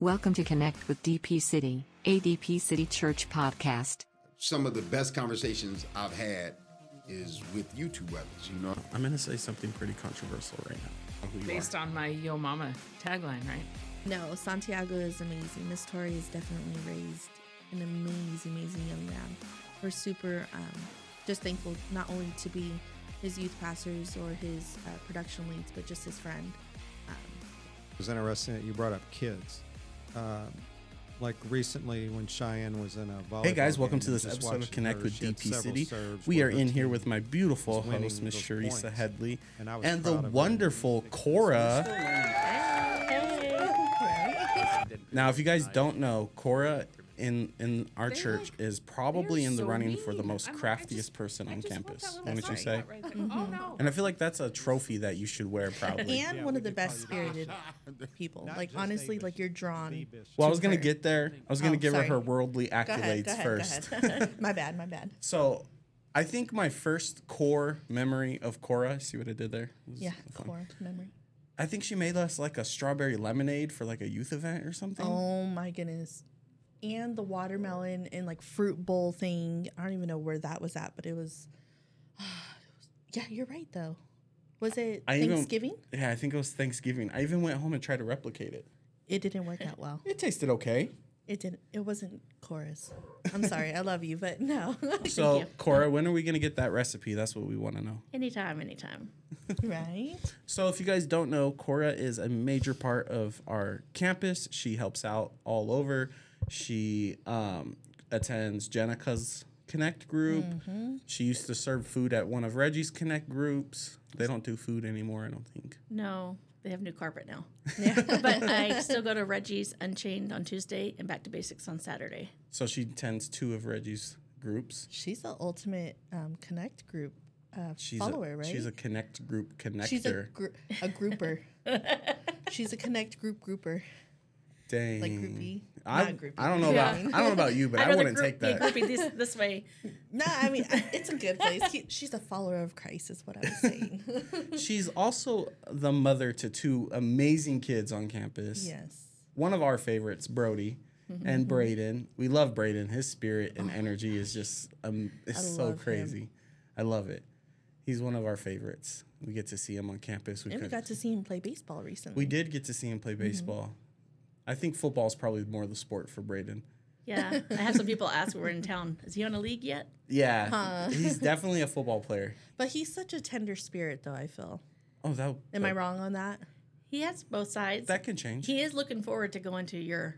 Welcome to Connect with DP City, a DP City Church podcast. Some of the best conversations I've had is with you two brothers, you know? I'm gonna say something pretty controversial right now. Based are. on my Yo Mama tagline, right? No, Santiago is amazing. Miss Tori is definitely raised an amazing, amazing young man. We're super um, just thankful not only to be his youth pastors or his uh, production leads, but just his friend. It was interesting that you brought up kids. Um, like recently, when Cheyenne was in a volleyball Hey guys, welcome to this episode of Connect her, with she DP City. We are in here with my beautiful host, Miss those Cherissa points. Headlee, And I was and the proud of her. wonderful Cora. Now, if you guys don't know, Cora in in our church is probably in the running for the most craftiest person on campus. Wouldn't you say? Oh no. And I feel like that's a trophy that you should wear proudly. And one of the best spirited people. Like, honestly, like you're drawn. Well, I was gonna her. get there. I was gonna Oh, give her sorry. her worldly Go ahead, accolades go ahead, first. My bad, my bad. So, I think my first core memory of Cora. See what I did there? Yeah, fun. core memory. I think she made us like a strawberry lemonade for like a youth event or something. Oh my goodness. And the watermelon and like fruit bowl thing. I don't even know where that was at, but it was. yeah, you're right though. Was it I even- Thanksgiving? Yeah, I think it was Thanksgiving. I even went home and tried to replicate it. It didn't work out well. It tasted okay. It didn't. It wasn't Cora's. I'm sorry. I love you, but no. So, Cora, when are we gonna get that recipe? That's what we want to know. Anytime, anytime. right? So, if you guys don't know, Cora is a major part of our campus. She helps out all over. She um, attends Jenica's Connect group. She used to serve food at one of Reggie's Connect groups. They don't do food anymore, I don't think. No, they have new carpet now. but I still go to Reggie's Unchained on Tuesday and back to basics on Saturday. So she attends two of Reggie's groups. She's the ultimate um, connect group uh, She's follower, a, right? She's a Connect group connector. She's a, gr- a grouper. She's a connect group grouper. Dang. Like groupie. I, Not groupie. I don't know Yeah. about I don't know about you, but I'd I rather wouldn't group- take be that. groupie this, this way. No, I mean it's a good place. He, she's a follower of Christ, is what I was saying. She's also the mother to two amazing kids on campus. yes. One of our favorites, Brody, Mm-hmm. and Braden. We love Braden. His spirit and energy is just um, it's I so love him. crazy. I love it. He's one of our favorites. We get to see him on campus. We And we got to see him play baseball recently. we did get to see him play Mm-hmm. Baseball. I think football is probably more the sport for Braden. Yeah. I have some people ask when we're in town, is he on a league yet? Yeah, he's definitely a football player. But he's such a tender spirit, though. I feel. Oh, that Am I wrong on that? He has both sides. That can change. he is looking forward to going to your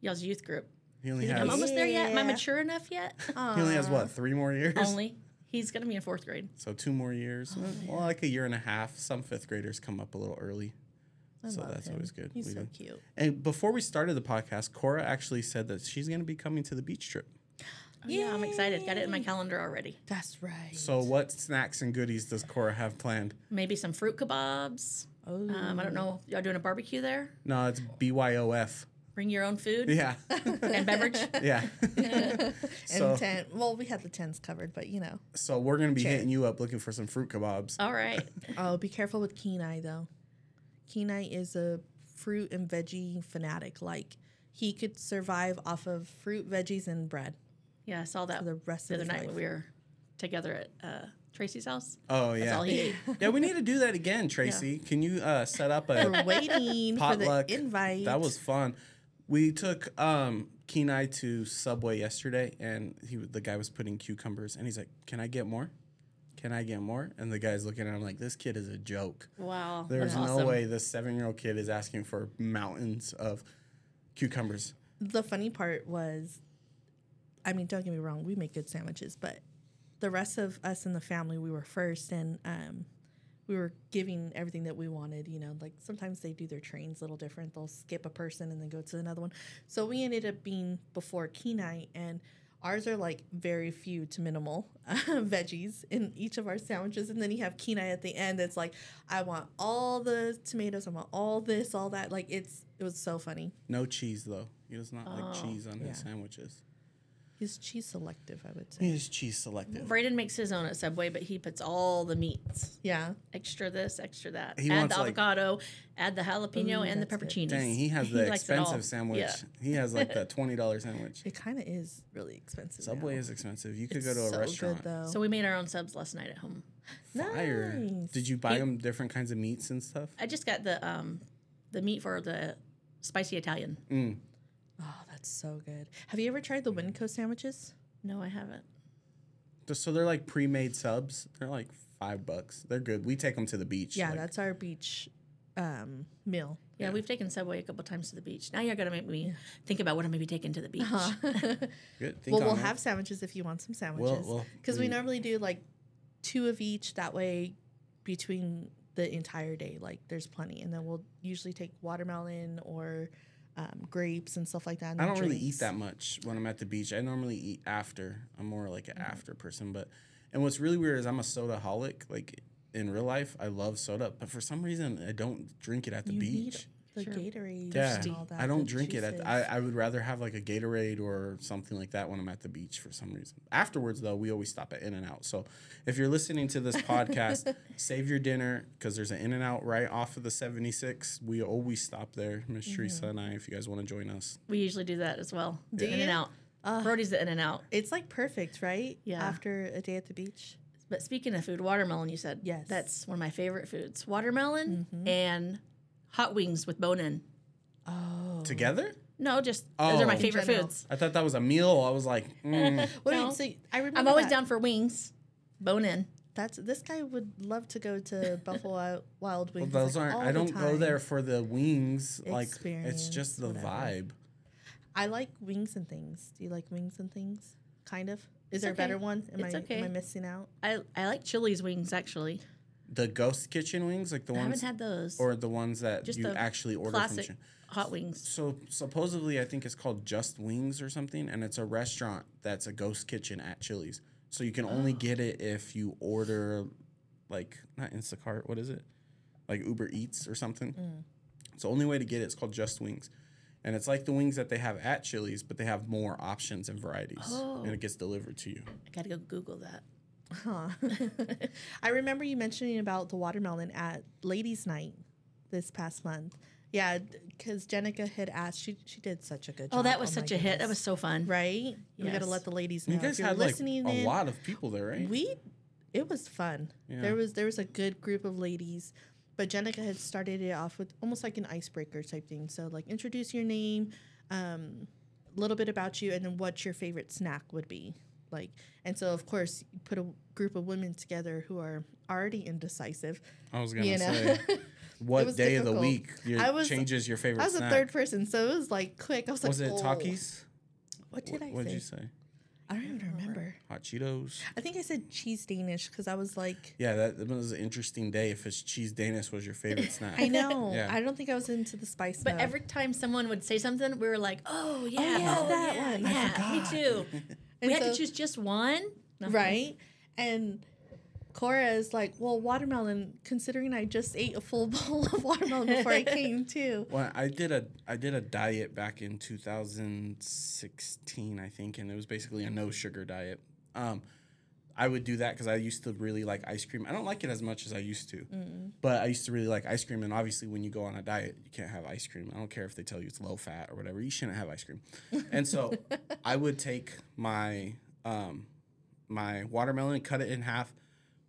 y'all's youth group. He only has. I'm has almost there yet. Am I mature enough yet? he only has what three more years. Only. He's gonna be in fourth grade. So two more years. Oh, well, like a year and a half. Some fifth graders come up a little early. I so love that's him. always good. He's We so do. cute. And before we started the podcast, Cora actually said that she's going to be coming to the beach trip. Oh, yeah, I'm excited. Got it in my calendar already. That's right. So, what snacks and goodies does Cora have planned? Maybe some fruit kebabs. oh, Um, I don't know. Y'all doing a barbecue there? No, it's BYOF. Bring your own food Yeah, and beverage. yeah. and so, ten. Well, we had the tens covered, but you know. so we're going to be Sure. hitting you up looking for some fruit kebabs. All right. Oh, be careful with Kenai though. Kenai is a fruit and veggie fanatic. Like he could survive off of fruit, veggies, and bread. Yeah, I saw that For the rest the of other night life. when we were together at uh, Tracy's house. Oh, That's yeah. all he ate. yeah, we need to do that again, Tracy. Can you uh, set up a We're waiting for potluck? the invite. That was fun. We took um, Kenai to Subway yesterday, and he the guy was putting cucumbers, and he's like, "Can I get more? Can I get more?" And the guy's looking at him like, "This kid is a joke. Wow. There's no awesome. way this seven year old kid is asking for mountains of cucumbers." the funny part was. I mean, don't get me wrong. We make good sandwiches, but the rest of us in the family, we were first, and um, we were giving everything that we wanted. You know, like sometimes they do their trains a little different. They'll skip a person and then go to another one. So we ended up being before Kenai, and ours are like very few to minimal veggies in each of our sandwiches. And then you have Kenai at the end. That's like, I want all the tomatoes. I want all this, all that. Like it's it was so funny. No cheese though. He does not like Oh. cheese on Yeah. his sandwiches. He's cheese selective, I would say. He is cheese selective. Braden makes his own at Subway, but he puts all the meats. Yeah. Extra this, extra that. He add wants, the like- avocado, add the jalapeno, Ooh, and the that's good. pepperoncinis. Dang, he has the likes it all. expensive sandwich. Yeah. He has like the twenty dollar sandwich. It kind of is really expensive. Subway now. is expensive. You could It's go to a so restaurant. Good, though. So we made our own subs last night at home. Fire. Nice. Did you buy them different kinds of meats and stuff? I just got the um the meat for the spicy Italian. Mm. oh, that's so good. Have you ever tried the Winco sandwiches? No, I haven't. So they're like pre-made subs. They're like five bucks. They're good. We take them to the beach. Yeah, like- that's our beach um, meal. Yeah, we've taken Subway a couple times to the beach. Now you're gonna make me think about what I'm gonna be taking to the beach. good. Think well, we'll it. have sandwiches if you want some sandwiches. well, Because we we- normally do like two of each. That way, between the entire day, like there's plenty. And then we'll usually take watermelon or um, grapes and stuff like that. I don't really eat that much when I'm at the beach. I normally eat after. I'm more like an Mm-hmm. after person. But and what's really weird is I'm a soda holic. Like in real life, I love soda, but for some reason I don't drink it at the You beach. The Gatorade. Yeah, and all that. I don't the drink it. At. I, I would rather have like a Gatorade or something like that when I'm at the beach for some reason. Afterwards, though, we always stop at In and Out. So if you're listening to this podcast, save your dinner because there's an In and Out right off of the 76. We always stop there, Miss Mm-hmm. Teresa and I. If you guys want to join us, we usually do that as well. Do in and you? out. Brody's the in and out. It's like perfect, right? Yeah. After a day at the beach. But speaking of food, watermelon, you said. Yes. Mm-hmm. That's one of my favorite foods. Watermelon and hot wings with bone in. Oh. together. No, just those are my Oh. In favorite general. foods. I thought that was a meal. I was like, mm. What No. did so I remember I'm always that. down for wings, bone in. That's this guy would love to go to Buffalo Wild- Wild well, Wings. those like, aren't. all I the don't go time. there for the wings. Like it's Experience, just the whatever. vibe. I like wings and things. Do you like wings and things? Kind of. Is there okay. a better one? Am It's I okay. am I missing out? I, I like Chili's wings actually. The ghost kitchen wings, like the I haven't ones, had those. or the ones that Just you actually order classic from. Hot wings. So supposedly, I think it's called Just Wings or something, and it's a restaurant that's a ghost kitchen at Chili's. So you can only oh. get it if you order, like not Instacart. What is it? Like Uber Eats or something. Mm. It's the only way to get it. It's called Just Wings, and it's like the wings that they have at Chili's, but they have more options and varieties, and it oh. gets delivered to you. I gotta go Google that. Huh. I remember you mentioning about the watermelon at Ladies' Night this past month. Yeah, because Jenica had asked. She she did such a good job. Oh, that was my such a hit. That was so fun. right. We got to let the ladies know. You guys if you're had like a in, lot of people there, right? We, it was fun. Yeah. There was there was a good group of ladies, but Jenica had started it off with almost like an icebreaker type thing. So like introduce your name, um, a little bit about you, and then what your favorite snack would be. Like, and so of course you put a group of women together who are already indecisive. I was gonna You know? say, what was day of the week your, I was- changes your favorite I was snack? the third person, so it was like quick. I was like, was it oh. Takis? What did I What did say? you say? I don't even remember. Hot Cheetos. I think I said cheese Danish because I was like, Yeah, that, that was an interesting day. If it's cheese Danish was your favorite snack. I know. Yeah. I don't think I was into the spice. But mode. every time someone would say something, we were like, "Oh yeah, oh, yeah, oh, that yeah, one. yeah, me too." And we had to choose just one, No. right? And Cora is like, well, watermelon. Considering I just ate a full bowl of watermelon before I came too. Well, I did a I did a diet back in 2016, I think, and it was basically a no sugar diet. Um, I would do that because I used to really like ice cream. I don't like it as much as I used to, but I used to really like ice cream. And obviously, when you go on a diet, you can't have ice cream. I don't care if they tell you it's low fat or whatever. You shouldn't have ice cream. And so, I would take my um, my watermelon, cut it in half,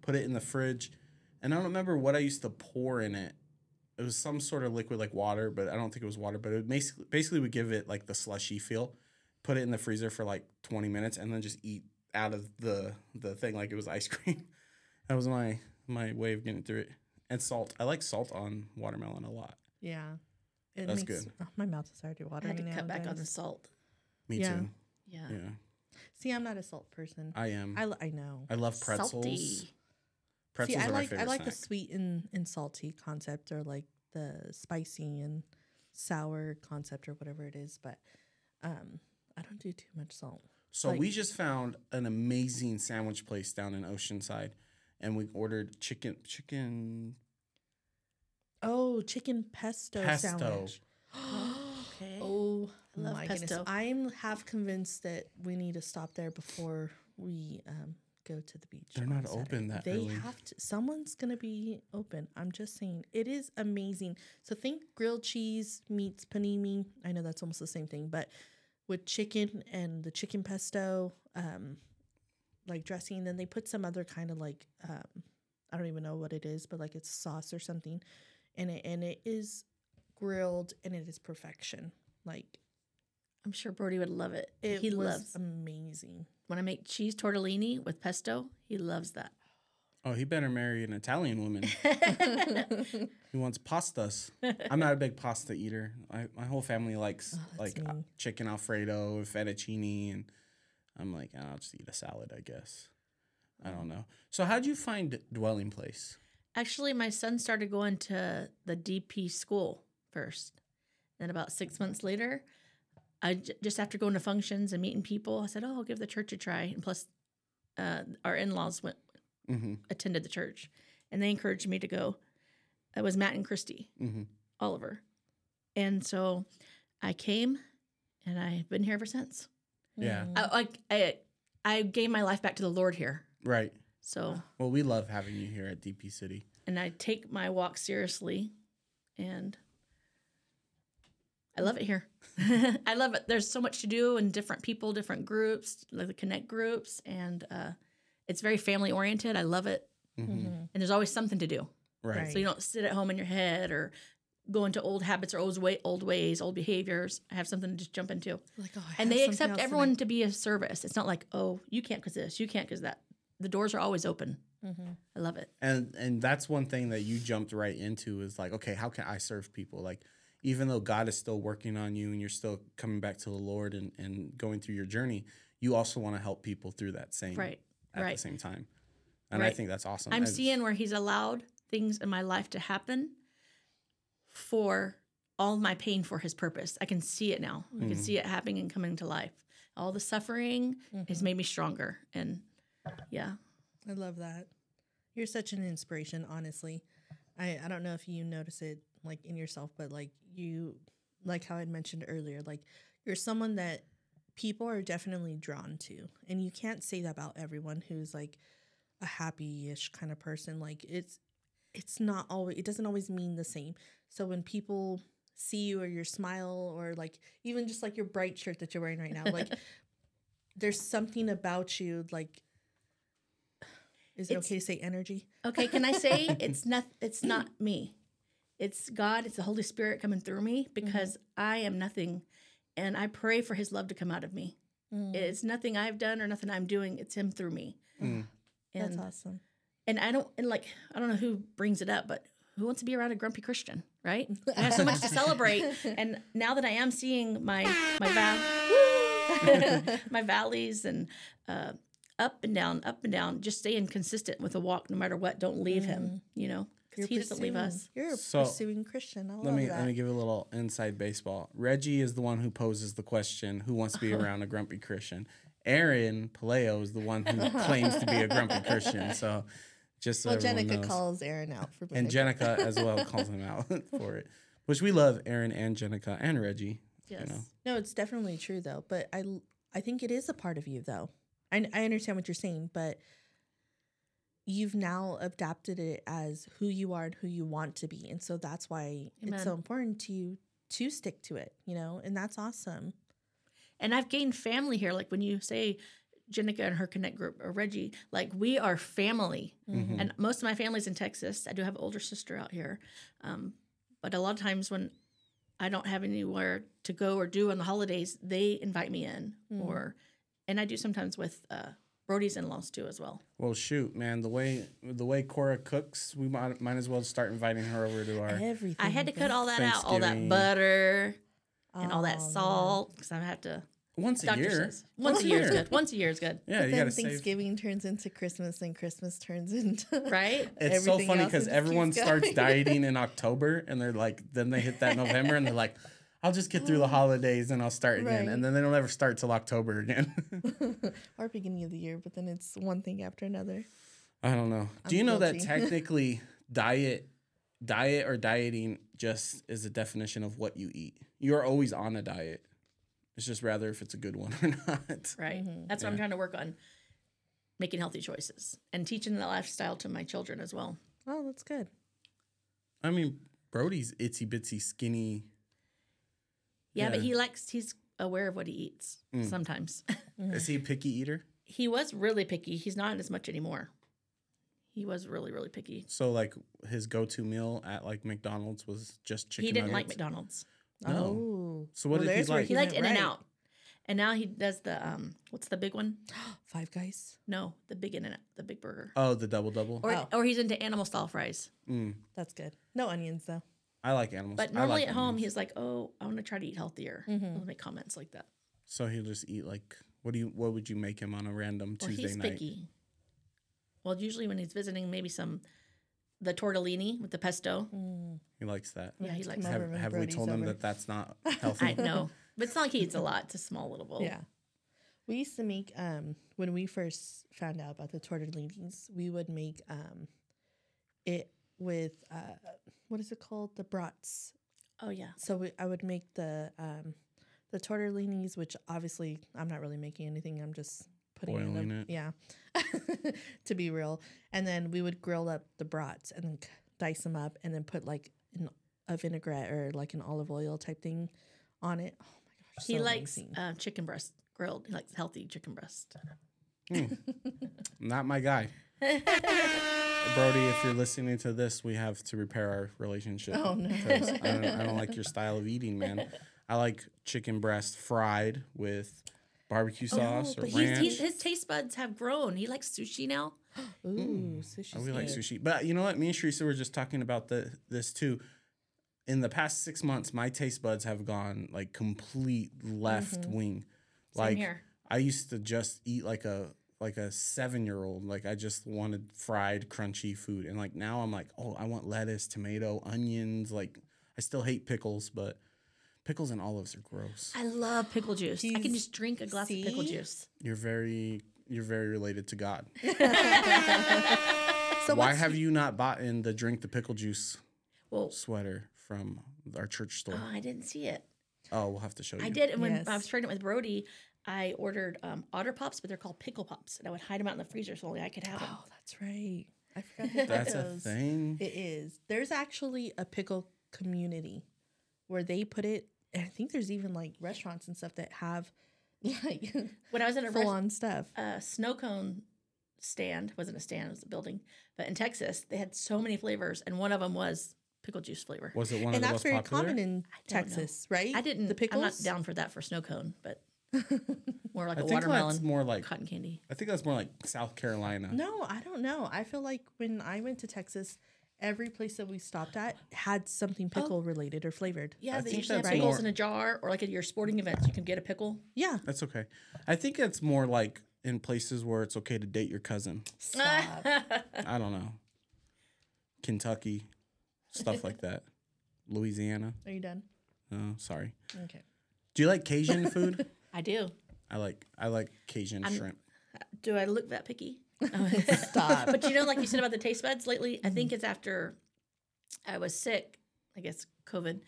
put it in the fridge, and I don't remember what I used to pour in it. It was some sort of liquid like water, but I don't think it was water. But it basically basically would give it like the slushy feel. Put it in the freezer for like twenty minutes, and then just eat out of the the thing like it was ice cream. that was my my way of getting through it. And salt. I like salt on watermelon a lot. Yeah. It That's makes, good. oh, my mouth is already watering. I watering had to now. cut back on the salt. Me Yeah. too. Yeah. Yeah, See, I'm not a salt person. I am. I, I, l- I know. I love pretzels. Salty. Pretzels See, I are my like favorite I like snack. the sweet and, and salty concept, or like the spicy and sour concept, or whatever it is. But um, I don't do too much salt. So Like- we just found an amazing sandwich place down in Oceanside, and we ordered chicken chicken Oh, chicken pesto, pesto. sandwich. Okay. Oh, I Love my pesto. goodness. I'm half convinced that we need to stop there before we um, go to the beach. They're not Saturday. open that They early. have to. Someone's gonna be open. I'm just saying. It is amazing. So think grilled cheese meets panini. I know that's almost the same thing, but with chicken and the chicken pesto, um, like dressing. Then they put some other kind of like um, I don't even know what it is, but like it's sauce or something, and it and it is grilled and it is perfection. Like I'm sure Brody would love it. it he was loves amazing. when I make cheese tortellini with pesto. He loves that. Oh, he better marry an Italian woman. he wants pastas. I'm not a big pasta eater. I, my whole family likes Oh, like uh, me. chicken alfredo, fettuccine, and I'm like, "Ah, I'll just eat a salad, I guess. I don't know. So, how'd you find dwelling place? Actually, my son started going to the DP school first. Then about six months later, I j- just after going to functions and meeting people, I said, "Oh, I'll give the church a try." And plus, uh, our in-laws went Mm-hmm. attended the church, and they encouraged me to go. It was Matt and Christy Mm-hmm. Oliver, and so I came, and I've been here ever since. Yeah. Mm. I, like I, I gave my life back to the Lord here. Right. So, Well, we love having you here at DP City. and I take my walk seriously, and I love it here. I love it. There's so much to do, and different people, different groups, like the connect groups, and uh, it's very family oriented. I love it, Mm-hmm. Mhm. and there's always something to do. Right. Right. So you don't sit at home in your head or go into old habits or old, way, old ways, old behaviors. I have something to just jump into. Like, oh, And they accept else everyone to be a service. It's not like, oh, you can't because this, you can't because that. The doors are always open. tonight. Mhm. I love it. And and that's one thing that you jumped right into is like, okay, how can I serve people? Like, even though God is still working on you and you're still coming back to the Lord and, and going through your journey, you also want to help people through that same Right. At right. the same time. And I think that's awesome. I'm As- seeing where he's allowed things in my life to happen for all my pain for his purpose. I can see it now. I can Mhm. see it happening and coming to life. All the suffering has made me stronger. And yeah, I love that. You're such an inspiration, honestly. I, I don't know if you notice it like in yourself, but like you, like how I mentioned earlier, like you're someone that people are definitely drawn to. And you can't say that about everyone who's like a happy-ish kind of person. Like it's, it's not always, it doesn't always mean the same. So when people see you or your smile or like even just like your bright shirt that you're wearing right now, like there's something about you like is it It's- okay to say energy? Okay, can I say it's not it's not me. It's God, it's the Holy Spirit coming through me mm-hmm. because I am nothing and I pray for his love to come out of me. It's nothing I've done or nothing I'm doing, it's him through me. Mm. That's And awesome. and I don't and like I don't know who brings it up, but who wants to be around a grumpy Christian, right? I have so much to celebrate, and now that I am seeing my my val- my valleys and uh, up and down, up and down, just staying consistent with the walk, no matter what. Don't leave him, you know, because he doesn't leave us. You're a So, pursuing Christian. I love Let me that. let me give a little inside baseball. Reggie is the one who poses the question, who wants to be around a grumpy Christian? Aaron Paleo is the one who claims to be a grumpy Christian. So just so well, Jenica knows. calls Aaron out for being and a- Jenica as well calls him out for it. Which we love Aaron and Jenica and Reggie. Yes. You know. No, it's definitely true though. But I I think it is a part of you though. I, I understand what you're saying, but you've now adapted it as who you are and who you want to be, and so that's why it's so important to you to stick to it. You know, and that's awesome. And I've gained family here. Like when you say Jenica and her connect group or Reggie, like we are family. Mhm. And most of my family's in Texas. I do have an older sister out here. Um, but a lot of times when I don't have anywhere to go or do on the holidays, they invite me in. Mm. Or, and I do sometimes with uh, Brody's in laws too as well. Well, shoot, man, the way the way Cora cooks, we might might as well start inviting her over to our. Everything. I had to cut all that out, all that butter and all that Oh, salt because I have to. Once a Doctor year. says once a year is good. Once a year is good, Yeah, But you then gotta save. Thanksgiving turns into Christmas, and Christmas turns into right? It's so funny because everyone starts dieting in October, and they're like, then they hit that November, and they're like, I'll just get through the holidays and I'll start again, Right. and then they don't ever start till October again. or beginning of the year, but then it's one thing after another. I don't know. Do I'm you know that technically diet, diet or dieting just is a definition of what you eat? You are always on a diet. It's just rather if it's a good one or not. right? Mm-hmm. That's what I'm trying to work on, making healthy choices and teaching the lifestyle to my children as well. Oh, that's good. I mean, Brody's itsy bitsy skinny. Yeah, but he likes. He's aware of what he eats sometimes. Is he a picky eater? he was really picky. He's not as much anymore. He was really, really picky. So like his go-to meal at like McDonald's was just chicken. he didn't like? McDonald's. No. Oh. So what did he like? He liked In and right. Out, and now he does the um. What's the big one? Five Guys. No, the big In and Out, the big burger. Oh, the double double. Or, Oh. or he's into animal style fries. Mm, That's good. No onions though. I like animals. But normally like at home, onions. he's like, "Oh, I want to try to eat healthier." He'll make comments like that. so he'll just eat like what do you what would you make him on a random Well, Tuesday he's night? picky. Well, usually when he's visiting, maybe some the tortellini with the pesto. He likes that. Yeah, he likes come Have, have we Brody's told him over. that that's not healthy? I know, but it's not like he eats a lot. It's a small little bowl. Yeah. We used to make um when we first found out about the tortellinis, we would make um it with uh what is it called? The brats. Oh yeah. So we, I would make the um the tortellinis, which obviously I'm not really making anything. I'm just putting it in Boiling it. yeah, to be real. And then we would grill up the brats and then dice them up and then put like an, a vinaigrette or like an olive oil type thing on it. Oh my gosh, He so likes uh, chicken breast grilled. He likes healthy chicken breast. Not my guy. Brody, if you're listening to this, we have to repair our relationship. Oh, no. 'cause I don't, I don't like your style of eating, man. I like chicken breast fried with barbecue oh, sauce or Oh, but ranch. he's, his taste buds have grown. He likes sushi now. Ooh, mm. sushi. Oh, we like sushi. But you know what? Me and Teresa were just talking about the this too. In the past six months, my taste buds have gone like complete left mm-hmm. wing. Like here. I used to just eat like a like a seven year old. Like I just wanted fried, crunchy food. And like now I'm like, oh, I want lettuce, tomato, onions. Like I still hate pickles, but pickles and olives are gross. I love pickle juice. I can just drink a glass of pickle juice. You're very you're very related to God. So Why have you not bought in the drink the pickle juice Well, sweater from our church store? oh, I didn't see it. Oh, we'll have to show you. I did. And when Yes. I was pregnant with Brody, I ordered um, otter pops, but they're called pickle pops. And I would hide them out in the freezer so only I could have them. Oh, that's right. I forgot that That's a thing. It is. There's actually a pickle community where they put it. And I think there's even like restaurants and stuff that have like When I was in a full rest- on stuff. uh, snow cone stand, wasn't a stand, it was a building. But in Texas, they had so many flavors, and one of them was pickle juice flavor. Was it one And of the that's most very popular? common in don't know. Texas, right? I didn't. The pickles. I'm not down for that for snow cone, but more like I a think watermelon, that's more like cotton candy. I think that's more like South Carolina. No, I don't know. I feel like when I went to Texas, every place that we stopped at had something oh. pickle related or flavored. Yeah, I they think usually have pickles more- in a jar, or like at your sporting events, you can get a pickle. Yeah. That's okay. I think it's more like in places where it's okay to date your cousin. Stop. I don't know. Kentucky, stuff like that. Louisiana. Are you done? Oh, sorry. Okay. Do you like Cajun food? I do. I like I like Cajun shrimp. Do I look that picky? Stop. But you know, like you said about the taste buds lately, I think it's after I was sick, I guess COVID,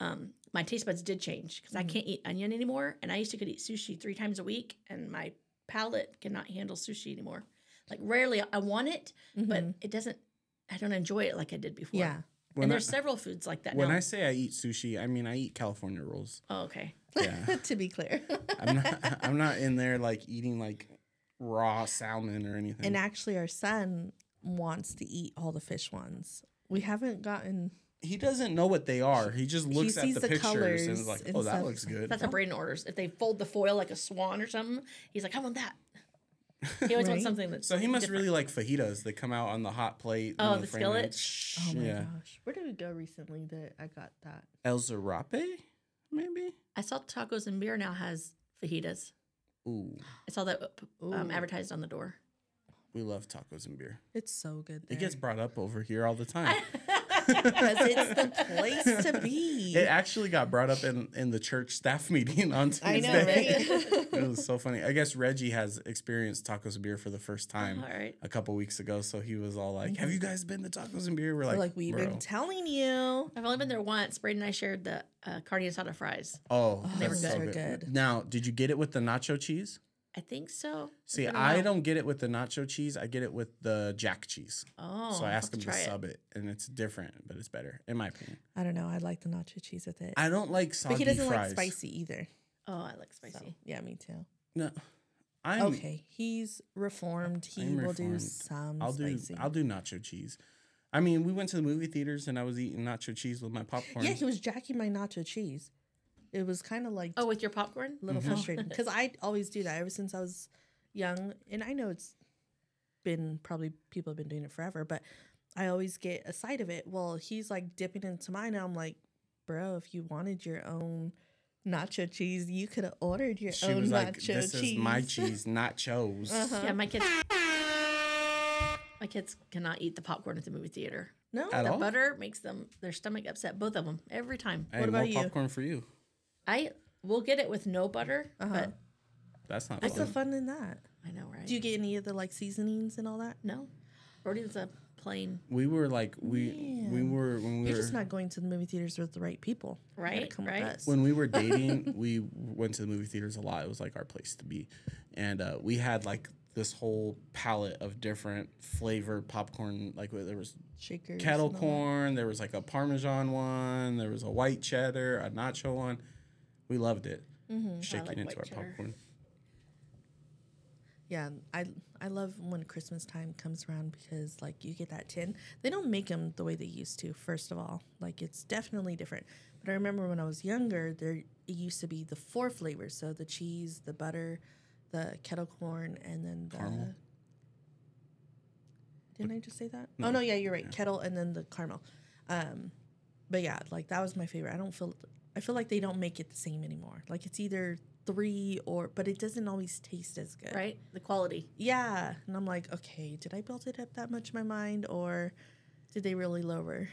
um, my taste buds did change because I can't eat onion anymore. And I used to could eat sushi three times a week, and my palate cannot handle sushi anymore. Like rarely, I want it, but it doesn't. I don't enjoy it like I did before. Yeah. When and I- there's several foods like that When now. I say I eat sushi, I mean I eat California rolls. oh, okay. Yeah. to be clear. I'm not I'm not in there like eating like raw salmon or anything. and actually, our son wants to eat all the fish ones. We haven't gotten. he doesn't know what they are. He just looks at the, the pictures and is like, "Oh, that stuff. looks good." That's how Braden orders. If they fold the foil like a swan or something, he's like, I want that. He always Right. wants something that's So he must different. really like fajitas. They come out on the hot plate. Oh, and the frame skillet? ranch. Oh my yeah. gosh. Where did we go recently that I got that? El Zarape, maybe. I saw Tacos and Beer now has fajitas. Ooh, I saw that um, Ooh. advertised on the door. we love tacos and beer. It's so good. It gets brought up over here all the time. because it's the place to be. It actually got brought up in, in the church staff meeting on Tuesday. I know, right? it was so funny. I guess Reggie has experienced tacos and beer for the first time All right. a couple weeks ago. So he was all like, Have you guys been to tacos and beer? We're like, We're like, we've "Bro." been telling you. I've only been there once. Braden and I shared the uh, carne asada fries. Oh, They were that's good. so good. good. Now, did you get it with the nacho cheese? I think so. See, I, a I don't get it with the nacho cheese. I get it with the jack cheese. Oh, so I I'll asked him to try it. sub it, and it's different, but it's better in my opinion. I don't know. I like the nacho cheese with it. I don't like soggy but he doesn't fries. like spicy either. Oh, I like So, spicy. yeah, me too. No, I'm okay, he's reformed. He I'm will do some I'll do spicy. I'll do nacho cheese. I mean, we went to the movie theaters and I was eating nacho cheese with my popcorn. yeah, he was jacking my nacho cheese. It was kind of like Oh, with your popcorn? a little mm-hmm. frustrating because I always do that ever since I was young, and I know it's been probably people have been doing it forever, but I always get a side of it. Well, he's like dipping into mine, and I'm like, bro, if you wanted your own nacho cheese, you could have ordered your she own was nacho like, "This cheese. is my cheese, nachos." Uh-huh. Yeah, my kids. My kids cannot eat the popcorn at the movie theater. No, At the all? butter makes them their stomach upset. Both of them every time. Hey, What about more you? popcorn for you. I will get it with no butter, but That's not. what's the fun. fun in that? I know, right? Do you get any of the like seasonings and all that? no, Brody's a plain We were like we we were when we You're were just not going to the movie theaters with the right people. You gotta Right, with right. us. when we were dating, we went to the movie theaters a lot. It was like our place to be, and uh, we had like this whole palette of different flavored popcorn. Like there was Shakers. kettle and all that. corn, there was like a parmesan one, there was a white cheddar, a nacho one. We loved it. Mm-hmm. Shaking like into our cheddar. popcorn. Yeah, I I love when Christmas time comes around because like you get that tin. They don't make them the way they used to. First of all, like it's definitely different. But I remember when I was younger, there it used to be the four flavors. So the cheese, the butter, the kettle corn, and then the. Caramel? Didn't I just say that? Oh no, yeah, you're right. Kettle and then the caramel. Um, but yeah, like that was my favorite. I don't feel. I feel like they don't make it the same anymore. Like it's either three or, but it doesn't always taste as good. right. The quality. Yeah. And I'm like, okay, did I build it up that much in my mind or did they really lower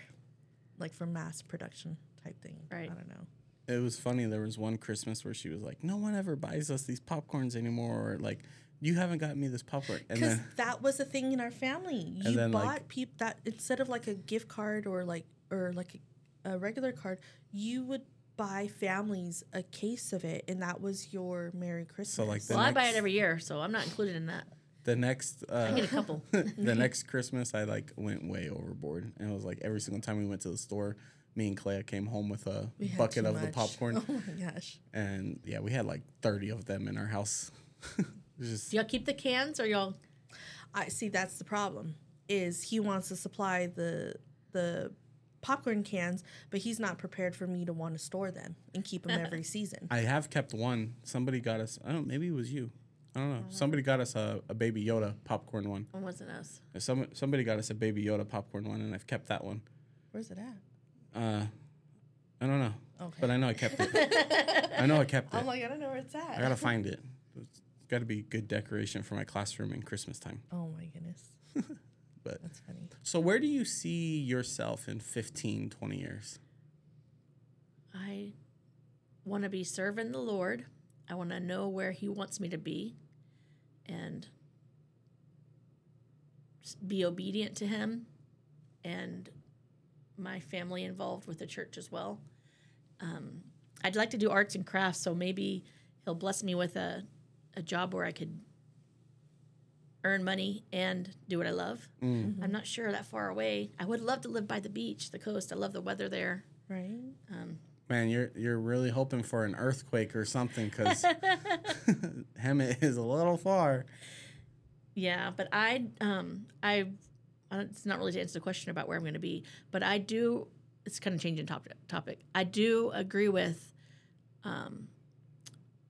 like for mass production type thing? Right. I don't know. It was funny. There was one Christmas where she was like, "No one ever buys us these popcorns anymore." Or like, "You haven't gotten me this popcorn." Because that was a thing in our family. You then, bought like- peop that instead of like a gift card or like or like a, a regular card, you would buy families a case of it, and that was your Merry Christmas. So like the Well, I buy it every year, so I'm not included in that. the next I get uh, a couple. the next Christmas, I like went way overboard, and it was like every single time we went to the store, me and Clea came home with a We bucket too of the popcorn, Oh my gosh. and yeah, we had like thirty of them in our house. Just Do y'all keep the cans or y'all? I see that's the problem. Is he wants to supply the the popcorn cans, but he's not prepared for me to want to store them and keep them every season. I have kept one. Somebody got us. I don't. Maybe it was you. I don't know. Somebody got us a, a Baby Yoda popcorn one. One wasn't us. Some somebody got us a Baby Yoda popcorn one, and I've kept that one. Where's it at? Uh, I don't know, Okay. but I know I kept it. I know I kept it. I'm like, I don't know where it's at. I gotta find it. It's got to be good decoration for my classroom in Christmas time. oh my goodness. But That's funny. so, where do you see yourself in 15, 20 years? I want to be serving the Lord. I want to know where He wants me to be and be obedient to Him and my family involved with the church as well. Um, I'd like to do arts and crafts, so maybe He'll bless me with a, a job where I could earn money and do what I love. I'm not sure that far away. I would love to live by the beach, the coast. I love the weather there. Right? Man, you're you're really hoping for an earthquake or something because Hemet is a little far. Yeah, but I um I, I don't, it's not really to answer the question about where I'm going to be, but I do. It's kind of changing topic. Topic. I do agree with. Um,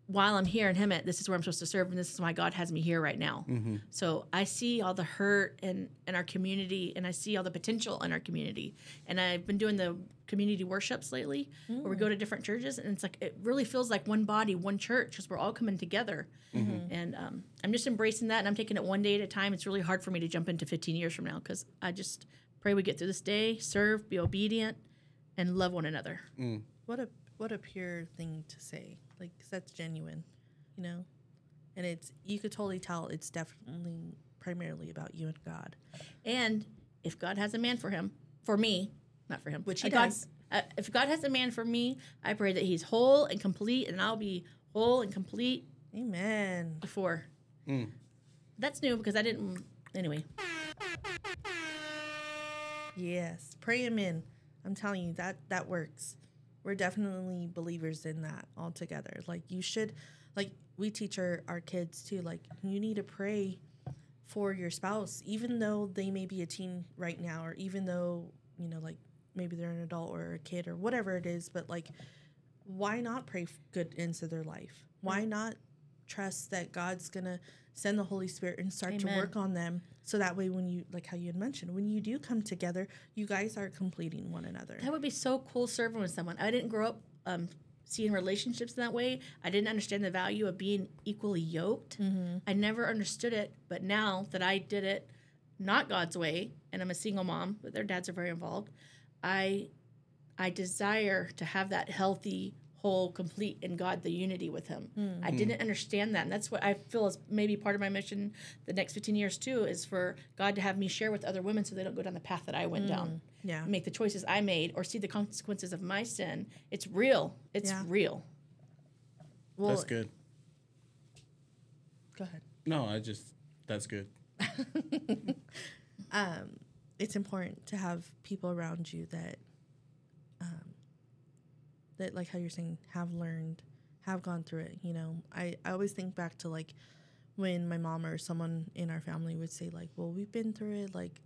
while I'm here in Hemet, this is where I'm supposed to serve, and this is why God has me here right now. Mm-hmm. So I see all the hurt in, in our community, and I see all the potential in our community. And I've been doing the community worships lately, where we go to different churches, and it's like it really feels like one body, one church, because we're all coming together. Mm-hmm. And um, I'm just embracing that, and I'm taking it one day at a time. It's really hard for me to jump into 15 years from now because I just Pray we get through this day, serve, be obedient, and love one another. Mm. What a what a pure thing to say. Like 'cause that's genuine, you know. And it's you could totally tell it's definitely primarily about you and God. And if God has a man for him, for me, not for him, Which he God- does. uh, if God has a man for me, I pray that he's whole and complete, and I'll be whole and complete Amen. before. That's new because I didn't. Anyway, Yes, pray him in. I'm telling you that that works. We're definitely believers in that altogether. Like you should, like we teach our our kids too. Like you need to pray for your spouse, even though they may be a teen right now, or even though you know, like maybe they're an adult or a kid or whatever it is. But like, why not pray good into their life? Why not trust that God's gonna send the Holy Spirit and start to work on them so that way when you like how you had mentioned when you do come together you guys are completing one another that would be so cool serving with someone. I didn't grow up um, seeing relationships in that way. I didn't understand the value of being equally yoked. I never understood it, but now that I did it not God's way, and I'm a single mom, but their dads are very involved. I I desire to have that healthy, whole, complete in God, the unity with Him. I didn't understand that, and that's what I feel is maybe part of my mission the next 15 years too, is for God to have me share with other women so they don't go down the path that I went down. yeah Make the choices I made or see the consequences of my sin. It's real. It's Yeah. real. well That's good. go ahead No, I just that's good. um it's important to have people around you that that like how you're saying have learned have gone through it you know? I i always think back to like when my mom or someone in our family would say like well we've been through it like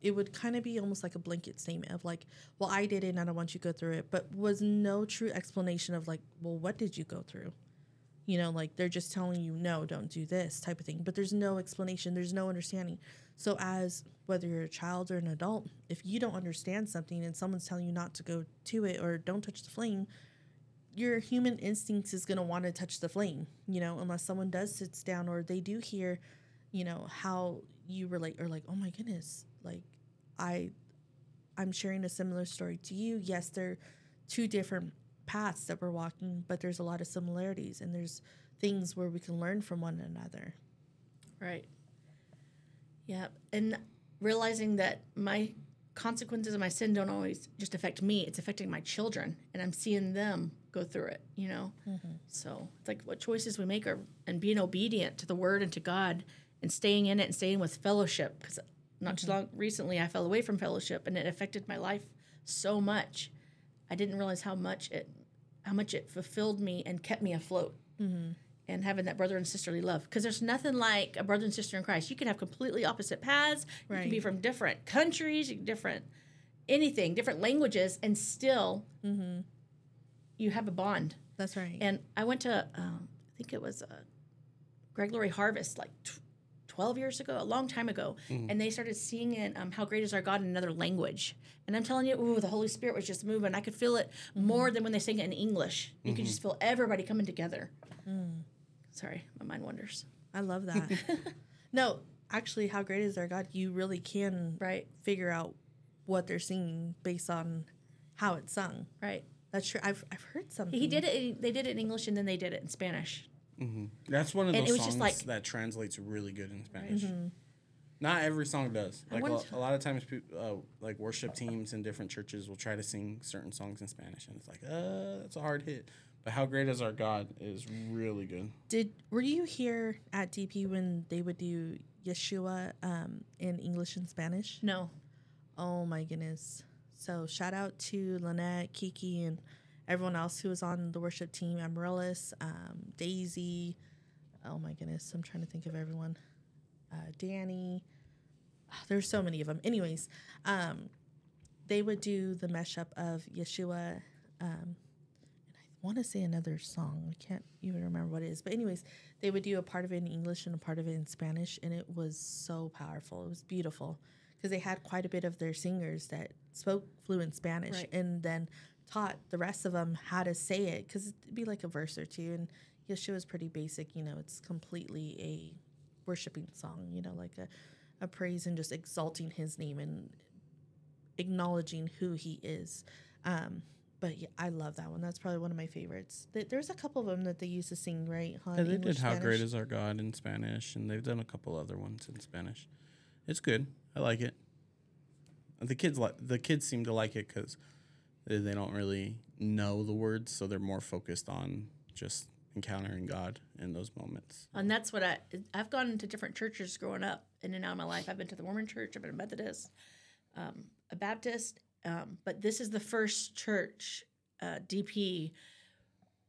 it would kind of be almost like a blanket statement of like well i did it and i don't want you to go through it but was no true explanation of like well what did you go through you know like they're just telling you no don't do this type of thing. But there's no explanation. There's no understanding. So as whether you're a child or an adult if you don't understand something and someone's telling you not to go to it or don't touch the flame your human instincts is going to want to touch the flame you know unless someone does sits down or they do hear you know how you relate or like oh my goodness like i i'm sharing a similar story to you. Yes they're two different paths that we're walking but there's a lot of similarities and there's things where we can learn from one another Right. Yeah. And realizing that my consequences of my sin don't always just affect me, it's affecting my children. And I'm seeing them go through it, you know? Mm-hmm. So it's like what choices we make are, and being obedient to the word and to God and staying in it and staying with fellowship. Because not too mm-hmm. long recently, I fell away from fellowship and it affected my life so much. I didn't realize how much it, how much it fulfilled me and kept me afloat mm-hmm. and having that brother and sisterly love. Because there's nothing like a brother and sister in Christ. You can have completely opposite paths. You can be from different countries, different anything, different languages, and still mm-hmm. you have a bond. that's right And I went to, um, I think it was uh, a Greg Laurie Harvest like 12 years ago, a long time ago. Mm. And they started singing um, How Great Is Our God in another language. And I'm telling you, ooh, the Holy Spirit was just moving. I could feel it more than when they sing it in English. You could just mm-hmm. feel everybody coming together. Mm. Sorry, my mind wanders. I love that. no, actually, how great is our God? You really can Right, figure out what they're singing based on how it's sung. right. That's true. I've, I've heard something. He did it. They did it in English, and then they did it in Spanish. That's one of And those songs like- that translates really good in Spanish. Not every song does. Like a, want a lot of times, peop uh, like worship teams in different churches will try to sing certain songs in Spanish, and it's like, uh, that's a hard hit. But "How Great Is Our God" is really good. Did were you here at DP when they would do Yeshua um, in English and Spanish? No, Oh my goodness! So shout out to Lynette, Kiki, and everyone else who was on the worship team. Amaryllis, um, Daisy. Oh my goodness! I'm trying to think of everyone. Uh, Danny. Ah, There's so many of them. Anyways, um, they would do the mashup of Yeshua. Um, and I want to say another song. I can't even remember what it is. But anyways, they would do a part of it in English and a part of it in Spanish, and it was so powerful. It was beautiful because they had quite a bit of their singers that spoke fluent Spanish, Right. and then taught the rest of them how to say it because it'd be like a verse or two. And Yeshua is pretty basic. You know, it's completely a worshiping song. You know, like a a praise and just exalting His name and acknowledging who he is. Um, but yeah, I love that one. That's probably one of my favorites. There's a couple of them that they used to sing, right? Huh, Yeah, they English, did "How Great Is Our God" in Spanish, and they've done a couple other ones in Spanish. It's good. I like it. The kids like the kids seem to like it because they, they don't really know the words, so they're more focused on just encountering God in those moments. And that's what I I've gone to different churches growing up in and out of my life. I've been to the Mormon church, I've been a Methodist, um, a Baptist, um, but this is the first church, uh, DP,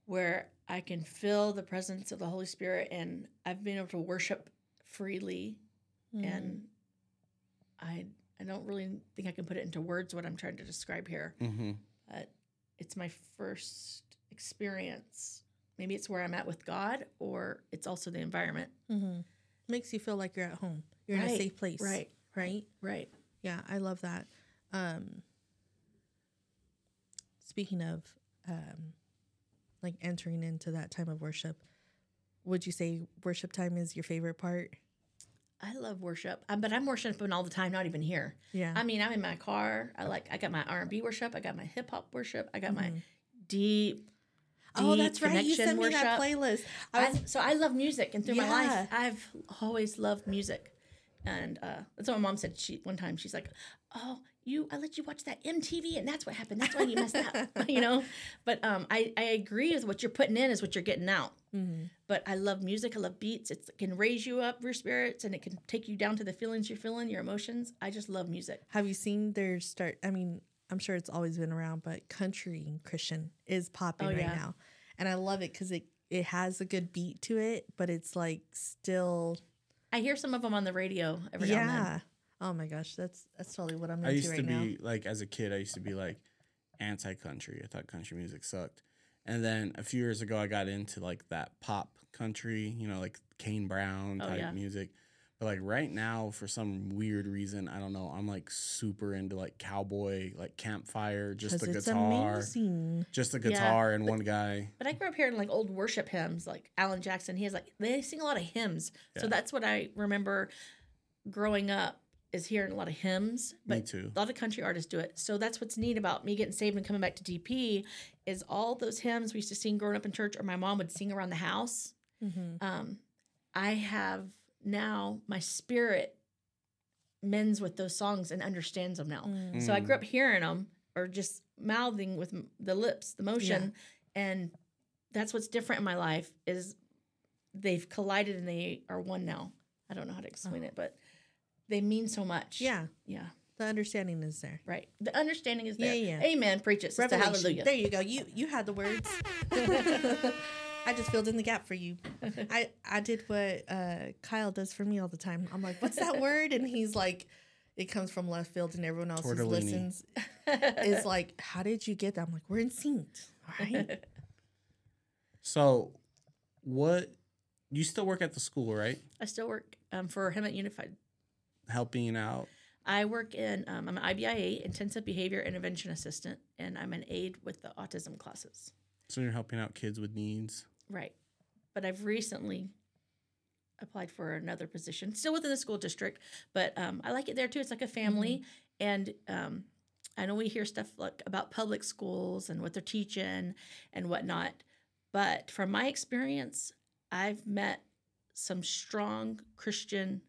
where I can feel the presence of the Holy Spirit, and I've been able to worship freely, and I I don't really think I can put it into words what I'm trying to describe here Mm-hmm. but it's my first experience. Maybe it's where I'm at with God, or it's also the environment. Mm-hmm. Makes you feel like you're at home. You're in a safe place. right. Right. Right. Yeah, I love that. Um, speaking of um, like entering into that time of worship, would you say worship time is your favorite part? I love worship, um, but I'm worshiping all the time, not even here. Yeah. I mean, I'm in my car. I like. I got my R and B worship. I got my hip hop worship. I got my deep. oh, that's right. You sent me that playlist. I I, so I love music, and through my life, I've always loved music, and uh, that's what my mom said. She one time she's like, "Oh, you, I let you watch that MTV, and that's what happened. That's why you messed up, you know." But um, I I agree with what you're putting in is what you're getting out. Mm-hmm. But I love music. I love beats. It's, it can raise you up, your spirits, and it can take you down to the feelings you're feeling, your emotions. I just love music. have you seen their start? I mean, I'm sure it's always been around, but country and Christian is popping Oh, right yeah. now, and I love it because it it has a good beat to it, but it's like still I hear some of them on the radio every now and then. yeah. Oh my gosh, that's that's totally what I'm into right now. I used right to now. be like as a kid, I used to be like anti-country. I thought country music sucked. And then a few years ago, I got into like that pop country, you know, like Kane Brown Oh, type yeah. music. But like right now, for some weird reason, I don't know, I'm like super into like cowboy, like campfire, just the 'Cause it's guitar, amazing. just the Yeah, guitar and one guy. But I grew up hearing like old worship hymns, like Alan Jackson. He has like they sing a lot of hymns, so that's what I remember growing up is hearing a lot of hymns. Me But too. a lot of country artists do it. So that's what's neat about me getting saved and coming back to DP is all those hymns we used to sing growing up in church, or my mom would sing around the house. Mm-hmm. Um, I have now my spirit mends with those songs and understands them now. So I Mm. grew up hearing them or just mouthing with the lips, the motion, and that's what's different in my life is they've collided and they are one now. I don't know how to explain it, but they mean so much. Yeah, yeah, the understanding is there. right. The understanding is there. Yeah, yeah. Amen. Preach it. Sister. Hallelujah. There you go. You you had the words. I just filled in the gap for you. I I did what uh, Kyle does for me all the time. I'm like, what's that word? And he's like, it comes from left field, and everyone else who Tortellini. listens is like, how did you get that? I'm like, we're in sync. All right. So, what you still work at the school, right? I still work um, for him at Unified. Helping out. I work in, um, I'm an IBIA, Intensive Behavior Intervention Assistant, and I'm an aide with the autism classes. So you're helping out kids with needs. Right. But I've recently applied for another position, still within the school district, but um, I like it there too. It's like a family. And um, I know we hear stuff like about public schools and what they're teaching and whatnot. But from my experience, I've met some strong Christian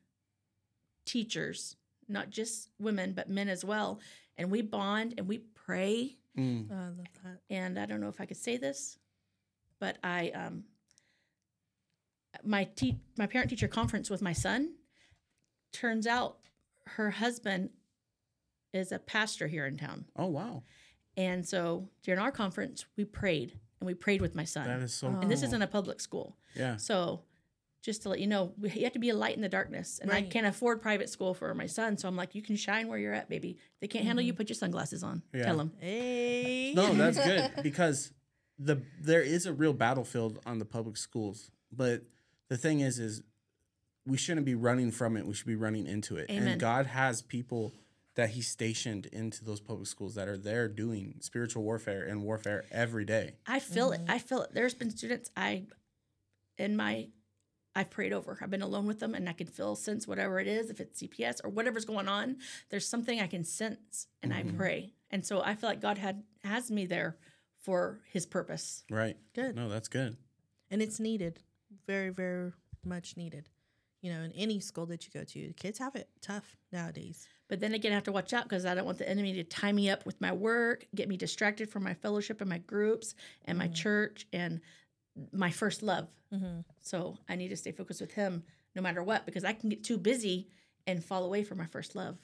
teachers, not just women, but men as well. And we bond and we pray Mm. Oh, I love that. and I don't know if I could say this, but I um my te- my parent teacher conference with my son turns out her husband is a pastor here in town. Oh wow, And so during our conference we prayed and we prayed with my son. that is so. Oh. and this isn't a public school. yeah. So just to let you know, you have to be a light in the darkness. And I can't afford private school for my son. So I'm like, you can shine where you're at, baby. If they can't handle you, mm-hmm. put your sunglasses on. Yeah. Tell them. Hey. No, that's good because the there is a real battlefield on the public schools, but the thing is, is we shouldn't be running from it. We should be running into it. Amen. And God has people that He stationed into those public schools that are there doing spiritual warfare and warfare every day. I feel it. Mm-hmm. I feel it. There's been students I, in my I've prayed over. I've been alone with them and I can feel, sense whatever it is, if it's CPS or whatever's going on, there's something I can sense and I mm-hmm. pray. And so I feel like God had has me there for his purpose. Right. Good. No, that's good. and it's needed, very, very much needed. You know, in any school that you go to, kids have it tough nowadays. But then again, I have to watch out because I don't want the enemy to tie me up with my work, get me distracted from my fellowship and my groups and my mm. church and my first love. So I need to stay focused with him no matter what because I can get too busy and fall away from my first love.